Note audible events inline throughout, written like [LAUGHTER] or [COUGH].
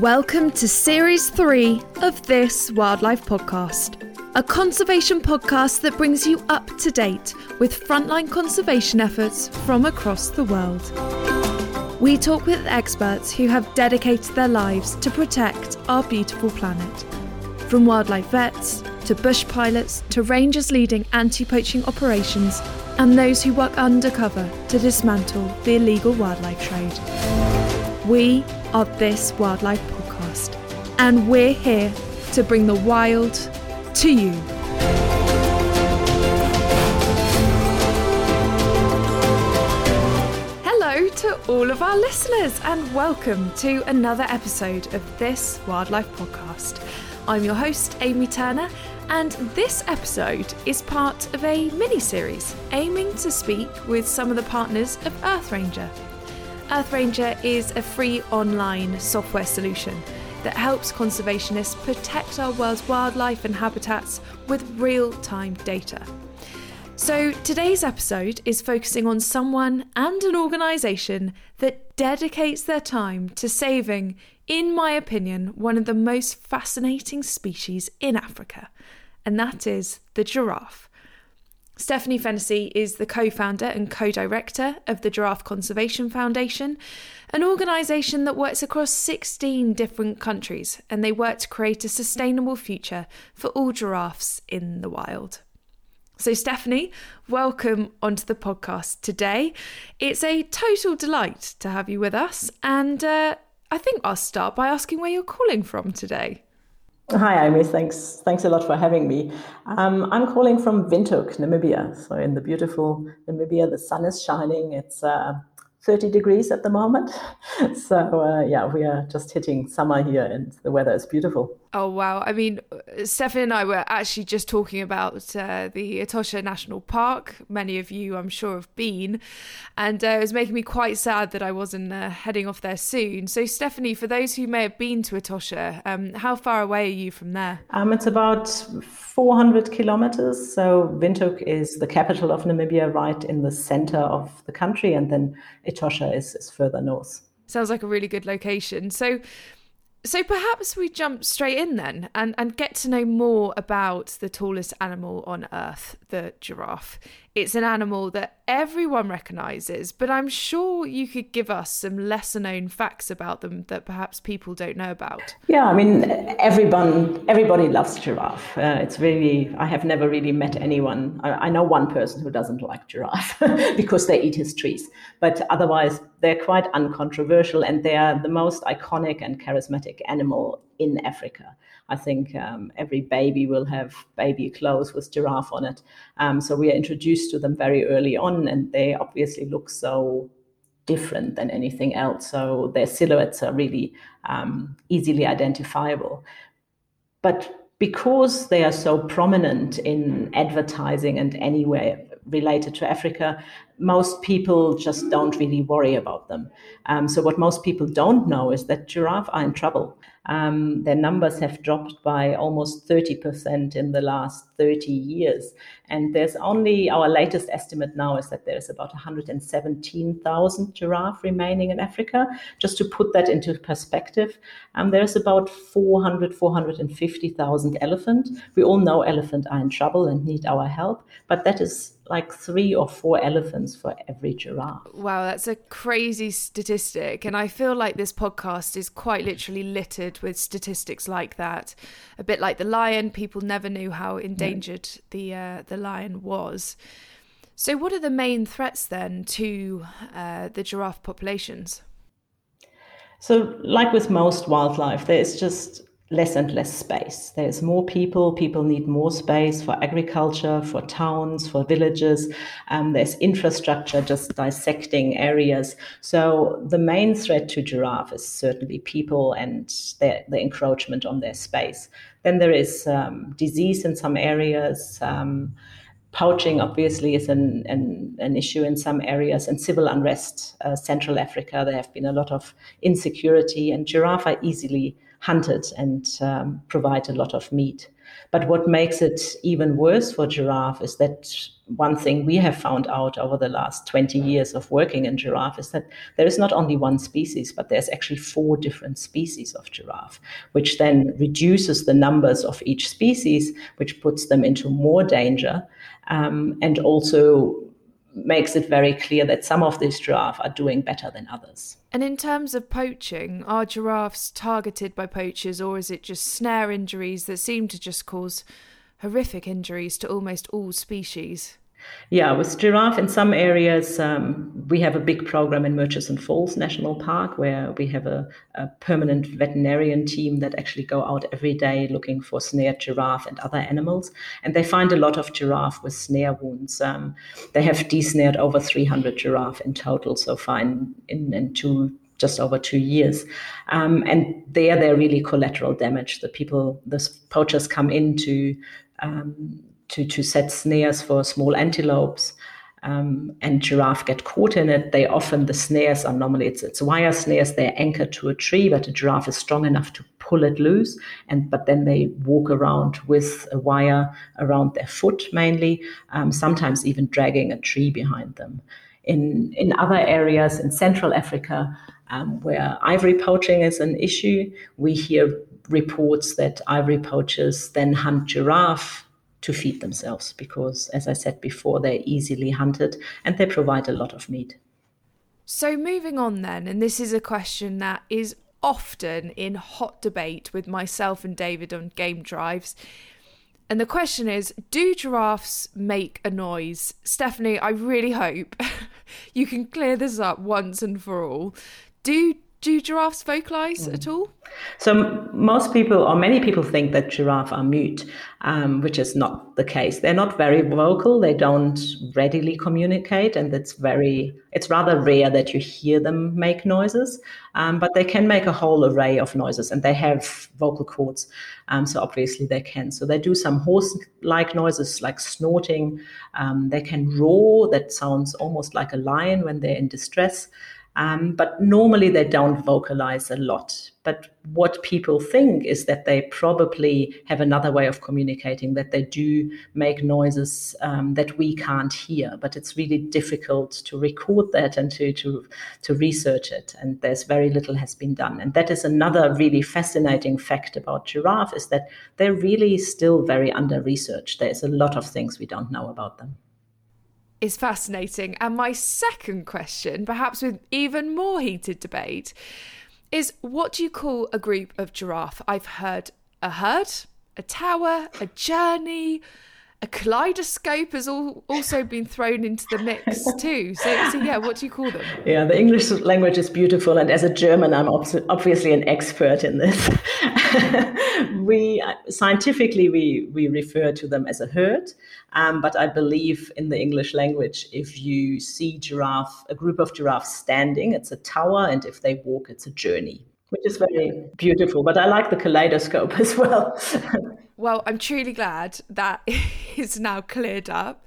Welcome to Series 3 of This Wildlife Podcast, a conservation podcast that brings you up to date with frontline conservation efforts from across the world. We talk with experts who have dedicated their lives to protect our beautiful planet. From wildlife vets to bush pilots to rangers leading anti poaching operations and those who work undercover to dismantle the illegal wildlife trade. We are This Wildlife Podcast, and we're here to bring the wild to you. Hello to all of our listeners, and welcome to another episode of This Wildlife Podcast. I'm your host, Amy Turner, and this episode is part of a mini series aiming to speak with some of the partners of Earth Ranger. Earth Ranger is a free online software solution that helps conservationists protect our world's wildlife and habitats with real time data. So, today's episode is focusing on someone and an organisation that dedicates their time to saving, in my opinion, one of the most fascinating species in Africa, and that is the giraffe. Stephanie Fennessy is the co founder and co director of the Giraffe Conservation Foundation, an organisation that works across 16 different countries and they work to create a sustainable future for all giraffes in the wild. So, Stephanie, welcome onto the podcast today. It's a total delight to have you with us, and uh, I think I'll start by asking where you're calling from today. Hi, Amy. Thanks. Thanks a lot for having me. Um, I'm calling from Windhoek, Namibia. So in the beautiful Namibia, the sun is shining. It's uh, 30 degrees at the moment. [LAUGHS] So uh, yeah, we are just hitting summer here, and the weather is beautiful. Oh wow! I mean, Stephanie and I were actually just talking about uh, the Etosha National Park. Many of you, I'm sure, have been, and uh, it was making me quite sad that I wasn't uh, heading off there soon. So, Stephanie, for those who may have been to Etosha, um, how far away are you from there? Um, it's about 400 kilometers. So, Windhoek is the capital of Namibia, right in the center of the country, and then Etosha is, is further north. Sounds like a really good location. So, so perhaps we jump straight in then and, and get to know more about the tallest animal on earth, the giraffe. It's an animal that everyone recognises, but I'm sure you could give us some lesser known facts about them that perhaps people don't know about. Yeah, I mean, everyone, everybody loves giraffe. Uh, it's really, I have never really met anyone. I, I know one person who doesn't like giraffe [LAUGHS] because they eat his trees, but otherwise they're quite uncontroversial and they are the most iconic and charismatic animal in Africa. I think um, every baby will have baby clothes with giraffe on it. Um, so we are introduced to them very early on, and they obviously look so different than anything else. So their silhouettes are really um, easily identifiable. But because they are so prominent in advertising and anywhere related to Africa, most people just don't really worry about them. Um, so, what most people don't know is that giraffe are in trouble. Um, their numbers have dropped by almost 30% in the last 30 years. And there's only, our latest estimate now is that there's about 117,000 giraffe remaining in Africa. Just to put that into perspective, um, there's about 400, 450,000 elephant. We all know elephant are in trouble and need our help, but that is like three or four elephants for every giraffe. Wow, that's a crazy statistic. And I feel like this podcast is quite literally littered with statistics like that. A bit like the lion, people never knew how endangered the uh, the lion was. So, what are the main threats then to uh, the giraffe populations? So, like with most wildlife, there is just less and less space. There's more people, people need more space for agriculture, for towns, for villages. Um, there's infrastructure just dissecting areas. So the main threat to giraffe is certainly people and their, the encroachment on their space. Then there is um, disease in some areas. Um, poaching obviously is an, an, an, issue in some areas and civil unrest uh, central africa there have been a lot of insecurity and giraffe are easily hunted and um, provide a lot of meat. But what makes it even worse for giraffe is that one thing we have found out over the last 20 years of working in giraffe is that there is not only one species, but there's actually four different species of giraffe, which then reduces the numbers of each species, which puts them into more danger, um, and also makes it very clear that some of these giraffes are doing better than others. And in terms of poaching, are giraffes targeted by poachers or is it just snare injuries that seem to just cause horrific injuries to almost all species? Yeah, with giraffe in some areas, um, we have a big program in Murchison Falls National Park where we have a, a, permanent veterinarian team that actually go out every day looking for snared giraffe and other animals. And they find a lot of giraffe with snare wounds. Um, they have desnared over 300 giraffe in total so far in, in, in two just over two years. Um, and there, they're really collateral damage. The people, the poachers come in to um, to, to set snares for small antelopes. Um, and giraffe get caught in it, they often the snares are normally it's, it's wire snares. They're anchored to a tree, but a giraffe is strong enough to pull it loose. And but then they walk around with a wire around their foot mainly, um, sometimes even dragging a tree behind them. In in other areas in Central Africa, um, where ivory poaching is an issue, we hear reports that ivory poachers then hunt giraffe to feed themselves because, as I said before, they're easily hunted and they provide a lot of meat. So, moving on then, and this is a question that is often in hot debate with myself and David on game drives. And the question is Do giraffes make a noise? Stephanie, I really hope [LAUGHS] you can clear this up once and for all. Do do giraffes vocalize mm. at all? So most people, or many people, think that giraffes are mute, um, which is not the case. They're not very vocal. They don't readily communicate, and it's very, it's rather rare that you hear them make noises. Um, but they can make a whole array of noises, and they have vocal cords, um, so obviously they can. So they do some horse-like noises, like snorting. Um, they can roar. That sounds almost like a lion when they're in distress. Um, but normally they don't vocalize a lot. But what people think is that they probably have another way of communicating, that they do make noises um, that we can't hear. But it's really difficult to record that and to, to, to research it. And there's very little has been done. And that is another really fascinating fact about giraffe is that they're really still very under researched. There's a lot of things we don't know about them is fascinating. And my second question, perhaps with even more heated debate, is what do you call a group of giraffe? I've heard a herd, a tower, a journey, a kaleidoscope has all, also been thrown into the mix too. So, so, yeah, what do you call them? Yeah, the English language is beautiful, and as a German, I'm obviously an expert in this. [LAUGHS] we scientifically we we refer to them as a herd, um, but I believe in the English language, if you see giraffe, a group of giraffes standing, it's a tower, and if they walk, it's a journey which is very beautiful. But I like the kaleidoscope [LAUGHS] as well. well, I'm truly glad that [LAUGHS] is now cleared up.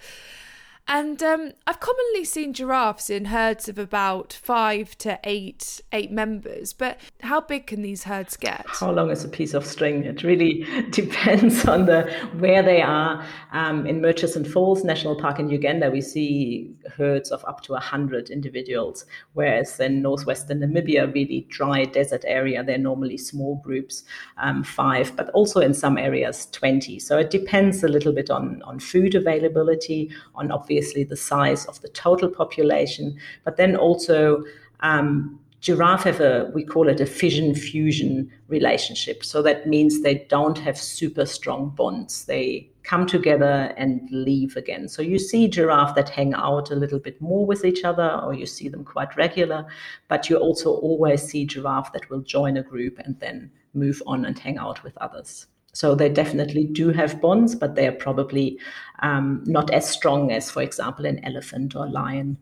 And um, I've commonly seen giraffes in herds of about five to eight eight members. But how big can these herds get? How long is a piece of string? It really [LAUGHS] depends on the where they are. Um, in Murchison Falls National Park in Uganda, we see herds of up to hundred individuals, whereas in northwestern Namibia, really dry desert area, they're normally small groups, um, five, but also in some areas twenty. So it depends a little bit on on food availability, on obviously obviously the size of the total population, but then also um, giraffe have a we call it a fission fusion relationship. So that means they don't have super strong bonds. They come together and leave again. So you see giraffe that hang out a little bit more with each other, or you see them quite regular, but you also always see giraffe that will join a group and then move on and hang out with others. So they definitely do have bonds, but they are probably um, not as strong as, for example, an elephant or a lion.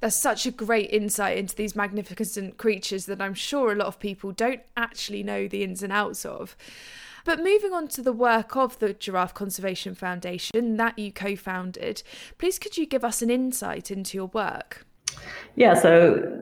That's such a great insight into these magnificent creatures that I'm sure a lot of people don't actually know the ins and outs of. But moving on to the work of the Giraffe Conservation Foundation that you co founded, please could you give us an insight into your work? Yeah, so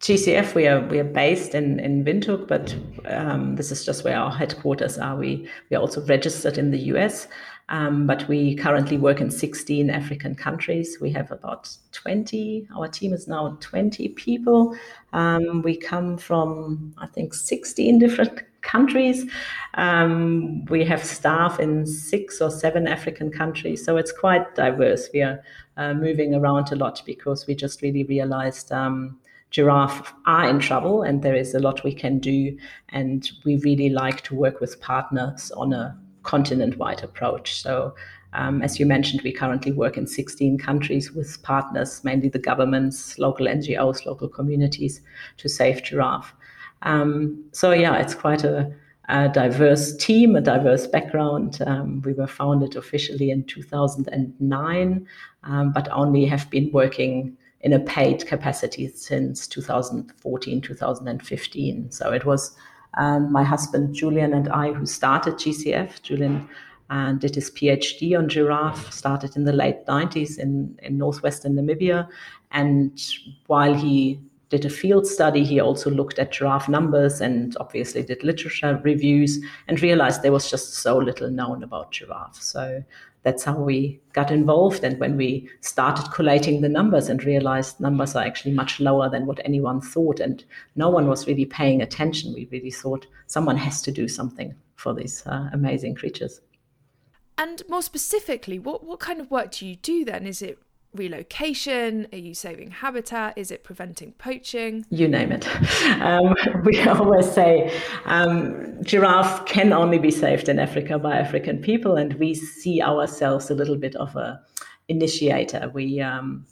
GCF, we are we are based in in Windhoek, but um, this is just where our headquarters are. We we are also registered in the US, um, but we currently work in 16 African countries. We have about 20. Our team is now 20 people. Um, we come from I think 16 different countries. Um, we have staff in six or seven African countries, so it's quite diverse. We are uh, moving around a lot because we just really realized um, giraffe are in trouble and there is a lot we can do. And we really like to work with partners on a continent wide approach. So, um, as you mentioned, we currently work in 16 countries with partners, mainly the governments, local NGOs, local communities, to save giraffe. Um, so, yeah, it's quite a, a, diverse team, a diverse background. Um, we were founded officially in 2009, um, but only have been working in a paid capacity since 2014, 2015. So it was um, my husband Julian and I who started GCF. Julian uh, did his PhD on giraffe, started in the late 90s in, in northwestern Namibia. And while he did a field study, he also looked at giraffe numbers and obviously did literature reviews and realized there was just so little known about giraffe. So that's how we got involved. And when we started collating the numbers and realized numbers are actually much lower than what anyone thought, and no one was really paying attention, we really thought someone has to do something for these uh, amazing creatures. And more specifically, what, what kind of work do you do then? Is it relocation? Are you saving habitat? Is it preventing poaching? You name it. [LAUGHS] Um, we always say um, giraffe can only be saved in Africa by African people, and we see ourselves a little bit of a initiator. We um,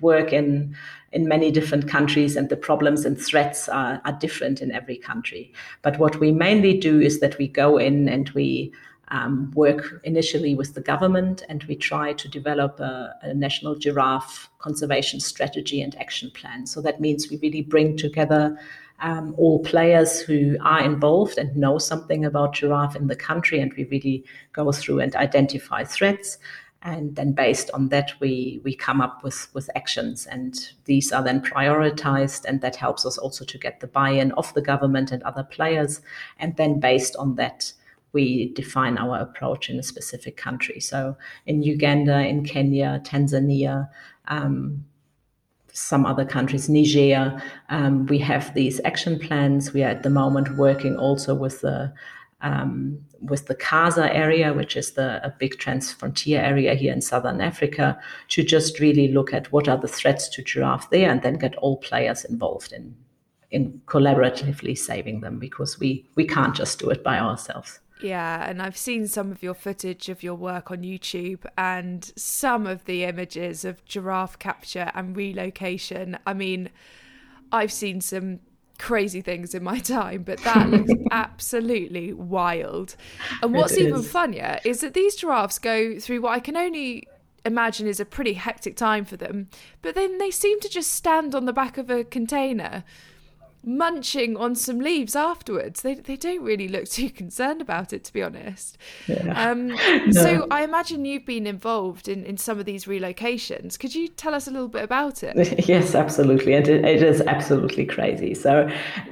work in in many different countries and the problems and threats are, are different in every country but what we mainly do is that we go in and we um, work initially with the government and we try to develop a, a, national giraffe conservation strategy and action plan. So that means we really bring together um, all players who are involved and know something about giraffe in the country, and we really go through and identify threats. And then, based on that, we we come up with with actions, and these are then prioritized, and that helps us also to get the buy-in of the government and other players. And then, based on that, we define our approach in a specific country. So in Uganda, in Kenya, Tanzania, um, some other countries, Niger, um, we have these action plans. We are at the moment working also with the um, with the KAZA area, which is the a big transfrontier area here in southern Africa, to just really look at what are the threats to giraffe there, and then get all players involved in in collaboratively saving them because we we can't just do it by ourselves. Yeah, and I've seen some of your footage of your work on YouTube and some of the images of giraffe capture and relocation. I mean, I've seen some crazy things in my [LAUGHS] time, but that looks [LAUGHS] absolutely wild. And what's even funnier is that these giraffes go through what I can only imagine is a pretty hectic time for them, but then they seem to just stand on the back of a container munching on some leaves afterwards. They they don't really look too concerned about it, to be honest. Yeah. Um, [LAUGHS] no. So I imagine you've been involved in, in some of these relocations. Could you tell us a little bit about it? [LAUGHS] Yes, absolutely. And it, it is absolutely crazy. So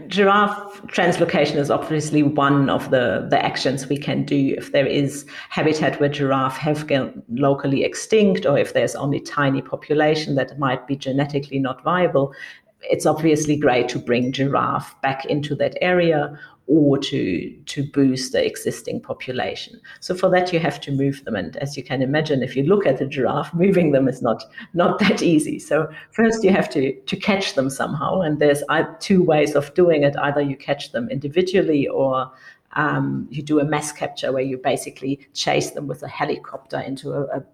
giraffe translocation is obviously one of the, the actions we can do if there is habitat where giraffe have gone locally extinct or if there's only tiny population that might be genetically not viable it's obviously great to bring giraffe back into that area or to to boost the existing population. So for that you have to move them, and as you can imagine, if you look at a giraffe, moving them is not not that easy. So first you have to to catch them somehow, and there's two ways of doing it: either you catch them individually, or um, you do a mass capture where you basically chase them with a helicopter into a, a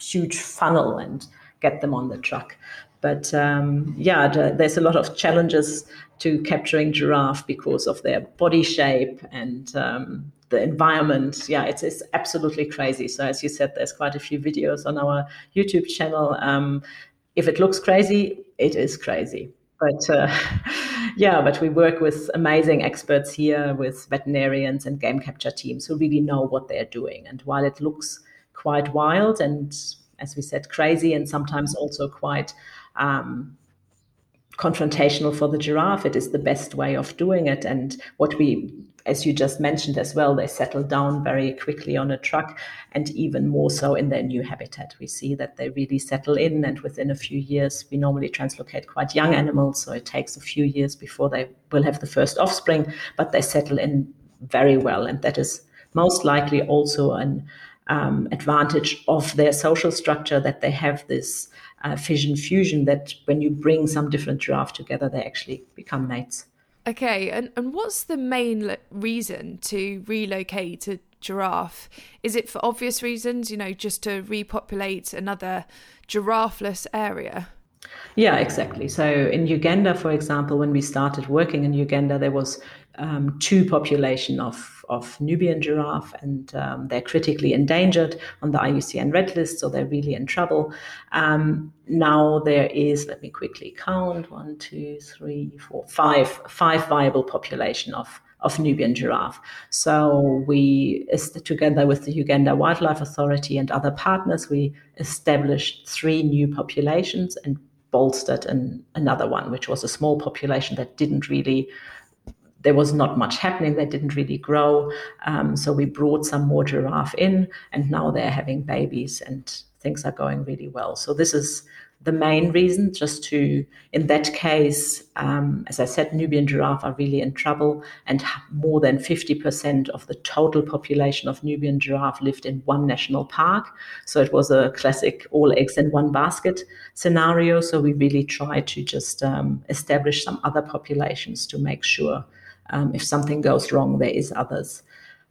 huge funnel and get them on the truck. But um, yeah, there's a lot of challenges to capturing giraffe because of their body shape and um, the environment. Yeah, it's, it's absolutely crazy. So as you said, there's quite a few videos on our YouTube channel. Um, if it looks crazy, it is crazy. But uh, [LAUGHS] yeah, but we work with amazing experts here, with veterinarians and game capture teams who really know what they're doing. And while it looks quite wild and, as we said, crazy, and sometimes also quite um, confrontational for the giraffe, it is the best way of doing it. And what we, as you just mentioned as well, they settle down very quickly on a truck and even more so in their new habitat. We see that they really settle in, and within a few years, we normally translocate quite young animals, so it takes a few years before they will have the first offspring, but they settle in very well. And that is most likely also an um, advantage of their social structure that they have this uh, fission fusion that when you bring some different giraffe together, they actually become mates. Okay, and, and what's the main reason to relocate a giraffe? Is it for obvious reasons, you know, just to repopulate another giraffeless area? Yeah, exactly. So in Uganda, for example, when we started working in Uganda, there was um, two population of, of Nubian giraffe, and um, they're critically endangered on the IUCN red list, so they're really in trouble. Um, now there is, let me quickly count, one, two, three, four, five, five viable population of of Nubian giraffe. So we, together with the Uganda Wildlife Authority and other partners, we established three new populations and bolstered an, another one, which was a small population that didn't really there was not much happening. They didn't really grow. Um, so we brought some more giraffe in, and now they're having babies, and things are going really well. So this is the main reason, just to, in that case, um, as I said, Nubian giraffe are really in trouble, and more than 50% of the total population of Nubian giraffe lived in one national park. So it was a classic all eggs in one basket scenario. So we really tried to just um, establish some other populations to make sure um, if something goes wrong, there is others.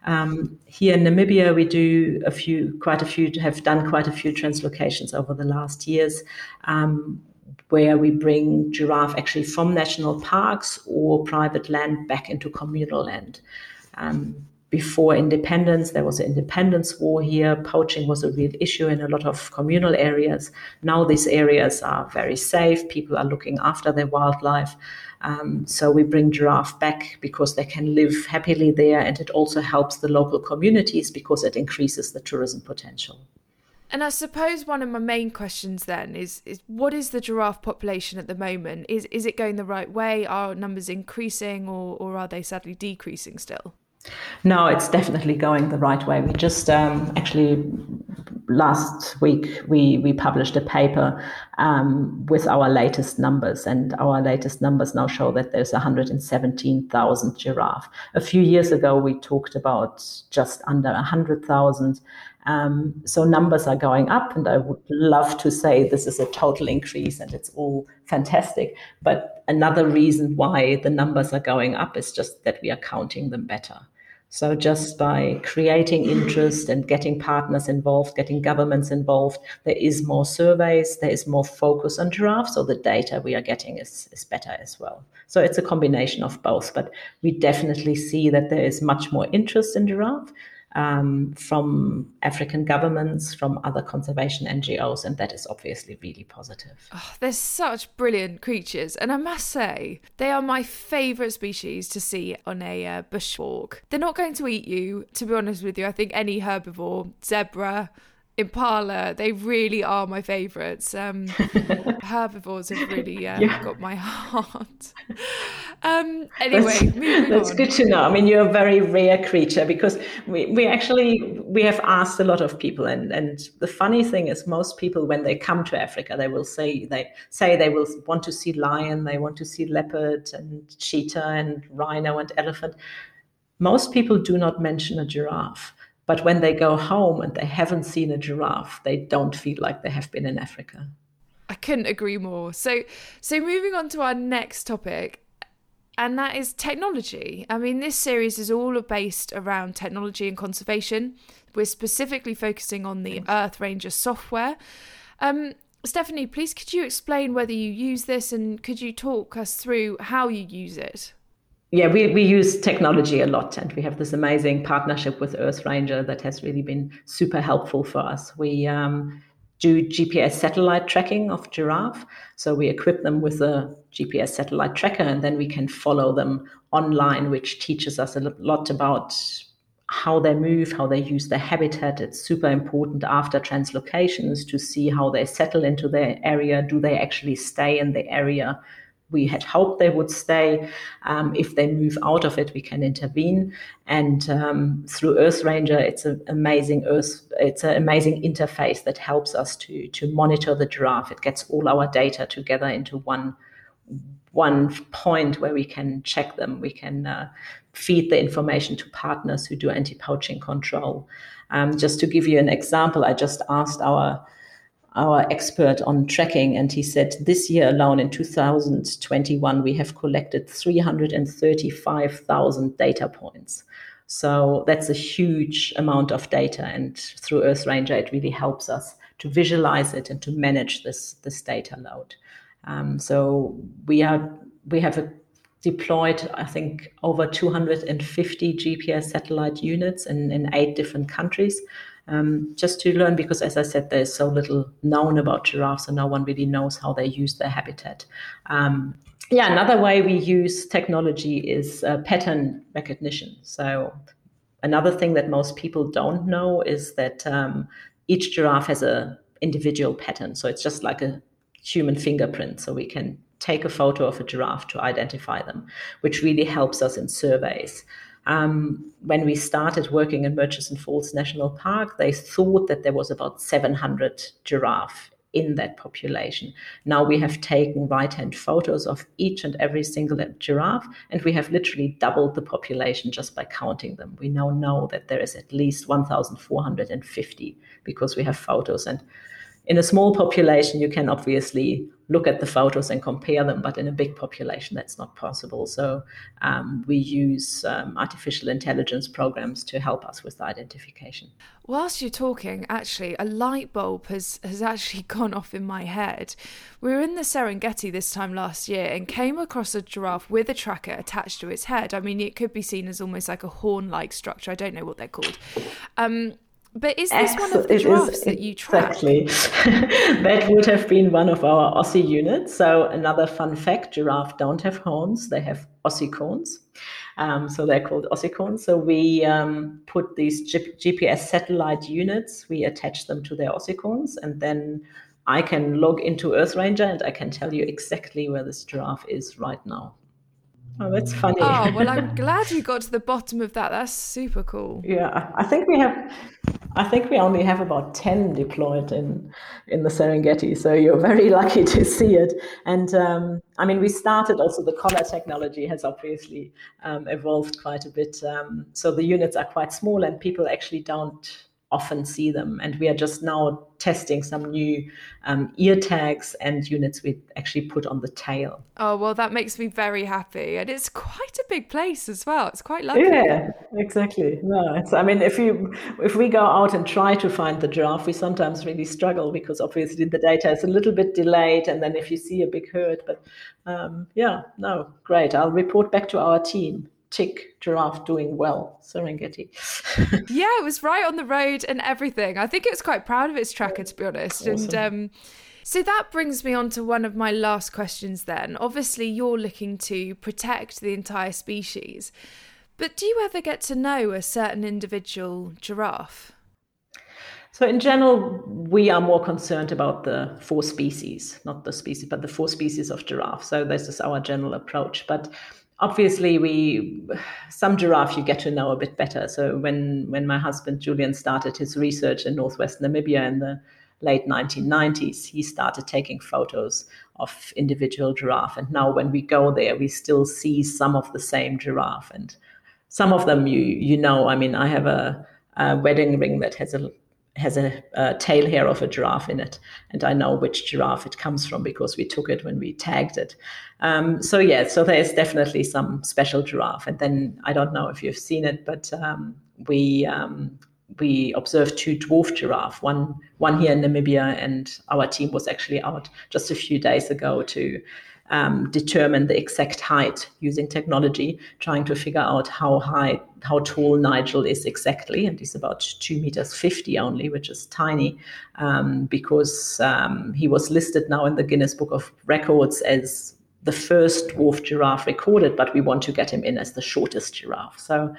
Um, here in Namibia, we do a few, quite a few, have done quite a few translocations over the last years, um, where we bring giraffe actually from national parks or private land back into communal land. Um, before independence, there was an independence war here. Poaching was a real issue in a lot of communal areas. Now these areas are very safe. People are looking after their wildlife. Um, so we bring giraffe back because they can live happily there, and it also helps the local communities because it increases the tourism potential. And I suppose one of my main questions then is is what is the giraffe population at the moment? Is is it going the right way? Are numbers increasing or, or are they sadly decreasing still? No, it's definitely going the right way. We just um, actually last week we we published a paper um, with our latest numbers, and our latest numbers now show that there's 117,000 giraffe. A few years ago, we talked about just under 100,000. Um, so numbers are going up, and I would love to say this is a total increase and it's all fantastic. But another reason why the numbers are going up is just that we are counting them better. So just by creating interest and getting partners involved, getting governments involved, there is more surveys, there is more focus on giraffes, so the data we are getting is, is better as well. So it's a combination of both, but we definitely see that there is much more interest in giraffe um, from African governments, from other conservation NGOs, and that is obviously really positive. Oh, they're such brilliant creatures, and I must say, they are my favourite species to see on a uh, bushwalk. They're not going to eat you, to be honest with you. I think any herbivore, zebra, Impala, they really are my favourites. Um, [LAUGHS] herbivores have really uh, yeah. got my [LAUGHS] heart. Um, anyway, [LAUGHS] that's, that's good to know. I mean, you're a very rare creature because we, we actually we have asked a lot of people, and and the funny thing is, most people when they come to Africa, they will say they say they will want to see lion, they want to see leopard and cheetah and rhino and elephant. Most people do not mention a giraffe but when they go home and they haven't seen a giraffe, they don't feel like they have been in Africa. I couldn't agree more. So, so moving on to our next topic, and that is technology. I mean, this series is all based around technology and conservation. We're specifically focusing on the Earth Ranger software. Um, Stephanie, please could you explain whether you use this and could you talk us through how you use it? yeah, we, we use technology a lot and we have this amazing partnership with Earth Ranger that has really been super helpful for us. We um, do GPS satellite tracking of giraffe. So we equip them with a GPS satellite tracker and then we can follow them online, which teaches us a lot about how they move, how they use their habitat. It's super important after translocations to see how they settle into their area. Do they actually stay in the area we had hoped they would stay. Um, if they move out of it, we can intervene. And um, through Earth Ranger, it's an amazing Earth. It's an amazing interface that helps us to to monitor the giraffe. It gets all our data together into one one point where we can check them. We can uh, feed the information to partners who do anti-poaching control. Um, just to give you an example, I just asked our our expert on tracking, and he said this year alone in 2021 we have collected 335,000 data points. So that's a huge amount of data, and through Earth Ranger it really helps us to visualize it and to manage this this data load. Um, so we are we have a deployed, I think, over 250 GPS satellite units in, in eight different countries um, just to learn because as i said there's so little known about giraffes and no one really knows how they use their habitat. Um, yeah another way we use technology is uh, pattern recognition. So another thing that most people don't know is that um, each giraffe has a individual pattern. So it's just like a human fingerprint. So we can take a photo of a giraffe to identify them which really helps us in surveys um, when we started working in Murchison Falls National Park, they thought that there was about 700 giraffe in that population. Now we have taken right hand photos of each and every single giraffe, and we have literally doubled the population just by counting them. We now know that there is at least 1,450 because we have photos. And in a small population, you can obviously look at the photos and compare them, but in a big population, that's not possible. So um, we use um, artificial intelligence programs to help us with the identification. Whilst you're talking, actually, a light bulb has, has actually [LAUGHS] gone off in my head. We were in the Serengeti this time last year and came across a giraffe with a tracker attached to its head. I mean, it could be seen as almost like a horn like structure. I don't know what they're called. Um, but is this one of the giraffes that you track? Exactly. [LAUGHS] that would have been one of our ossi units. So another fun fact, giraffe don't have horns. They have ossicones. Um, so they're called ossicones. So we um, put these G- GPS satellite units, we attach them to their ossicones, and then I can log into Earth Ranger and I can tell you exactly where this giraffe is right now. Oh, that's funny. Oh, well, I'm [LAUGHS] glad you got to the bottom of that. That's super cool. Yeah, I think we have, I think we only have about 10 deployed in, in the Serengeti. So you're very [LAUGHS] lucky to see it. And um, I mean, we started also, the collar technology has obviously um, evolved quite a bit. Um, so the units are quite small and people actually don't often see them. And we are just now testing some new um, ear tags and units we actually put on the tail. Oh, well, that makes me very happy. And it's quite a big place as well. It's quite lovely. Yeah, exactly. No, it's, I mean, if you if we go out and try to find the giraffe, we sometimes really struggle because obviously the data is a little bit delayed. And then if you see a big herd, but um, yeah, no, great. I'll report back to our team tick giraffe doing well serengeti [LAUGHS] yeah it was right on the road and everything i think it was quite proud of its tracker to be honest awesome. and um, so that brings me on to one of my last questions then obviously you're looking to protect the entire species but do you ever get to know a certain individual giraffe so in general, we are more concerned about the four species, not the species, but the four species of giraffe. So this is our general approach. But obviously we some giraffe you get to know a bit better. So when when my husband julian started his research in northwest namibia in the late 1990s he started taking photos of individual giraffe. And now when we go there we still see some of the same giraffe. And some of them you you know i mean i have a, a wedding ring that has a has a, a, tail hair of a giraffe in it, and I know which giraffe it comes from because we took it when we tagged it. Um, so yeah, so there's definitely some special giraffe, and then I don't know if you've seen it, but um, we um, we observed two dwarf giraffe, one one here in Namibia, and our team was actually out just a few days ago to um, determine the exact height using technology, trying to figure out how high, how tall Nigel is exactly. And he's about two meters 50 only, which is tiny um, because um, he was listed now in the Guinness Book of Records as the first dwarf giraffe recorded, but we want to get him in as the shortest giraffe. So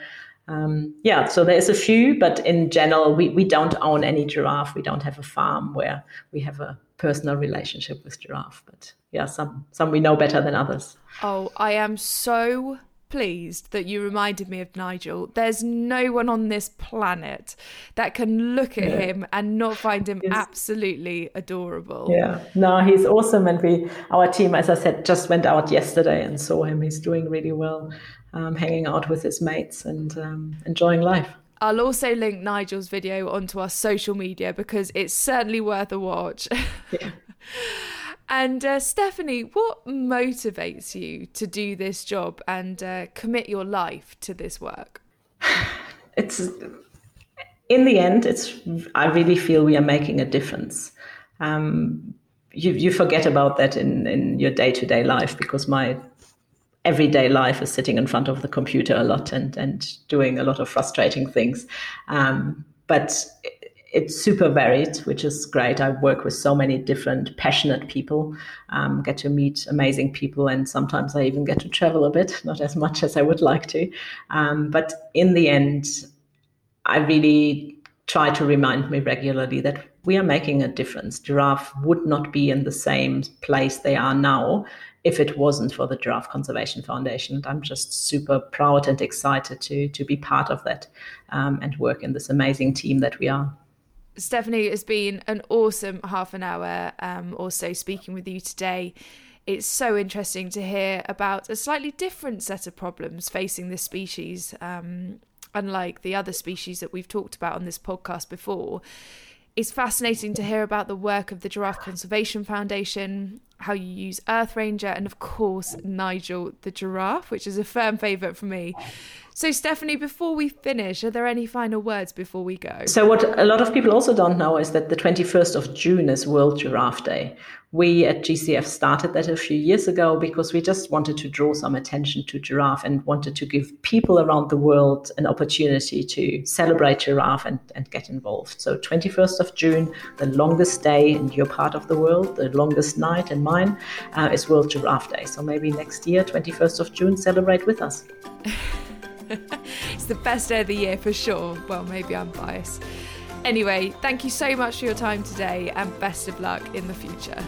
um, yeah, so there's a few, but in general, we, we don't own any giraffe. We don't have a farm where we have a personal relationship with giraffe. But yeah, some some we know better than others. Oh, I am so pleased that you reminded me of Nigel. There's no one on this planet that can look at yeah. him and not find him yes. absolutely adorable. Yeah, no, he's awesome. And we, our team, as I said, just went out yesterday and saw him. He's doing really well, um, hanging out with his mates and um, enjoying life. I'll also link Nigel's video onto our social media because it's certainly worth a watch. Yeah. [LAUGHS] And uh, Stephanie, what motivates you to do this job and uh, commit your life to this work? [SIGHS] It's in the end, it's. I really feel we are making a difference. Um, you you forget about that in in your day to day life because my everyday life is sitting in front of the computer a lot and and doing a lot of frustrating things. Um, but it's super varied, which is great. I work with so many different passionate people, um, get to meet amazing people, and sometimes I even get to travel a bit, [LAUGHS] not as much as I would like to. Um, but in the end, I really try to remind me regularly that we are making a difference. Giraffe would not be in the same place they are now if it wasn't for the Giraffe Conservation Foundation. And I'm just super proud and excited to, to be part of that um, and work in this amazing team that we are. Stephanie, it has been an awesome half an hour um, or so speaking with you today. It's so interesting to hear about a slightly different set of problems facing this species, um, unlike the other species that we've talked about on this podcast before. It's fascinating to hear about the work of the Giraffe Conservation Foundation, how you use Earth Ranger, and of course, Nigel the giraffe, which is a firm favourite for me. So, Stephanie, before we finish, are there any final words before we go? So, what a lot of people also don't know is that the 21st of June is World Giraffe Day. We at GCF started that a few years ago because we just wanted to draw some attention to giraffe and wanted to give people around the world an opportunity to celebrate giraffe and, and get involved. So, 21st of June, the longest day in your part of the world, the longest night in mine, uh, is World Giraffe Day. So, maybe next year, 21st of June, celebrate with us. [LAUGHS] it's the best day of the year for sure. Well, maybe I'm biased. Anyway, thank you so much for your time today and best of luck in the future.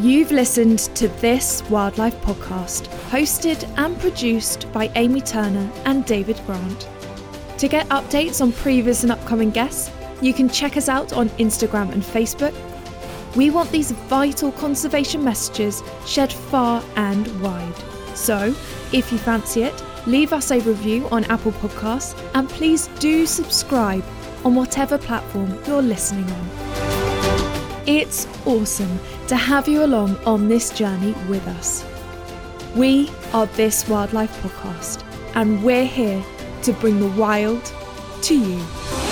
You've listened to this wildlife podcast, hosted and produced by Amy Turner and David Grant. To get updates on previous and upcoming guests, you can check us out on Instagram and Facebook we want these vital conservation messages shared far and wide. So, if you fancy it, leave us a review on Apple Podcasts and please do subscribe on whatever platform you're listening on. It's awesome to have you along on this journey with us. We are This Wildlife Podcast, and we're here to bring the wild to you.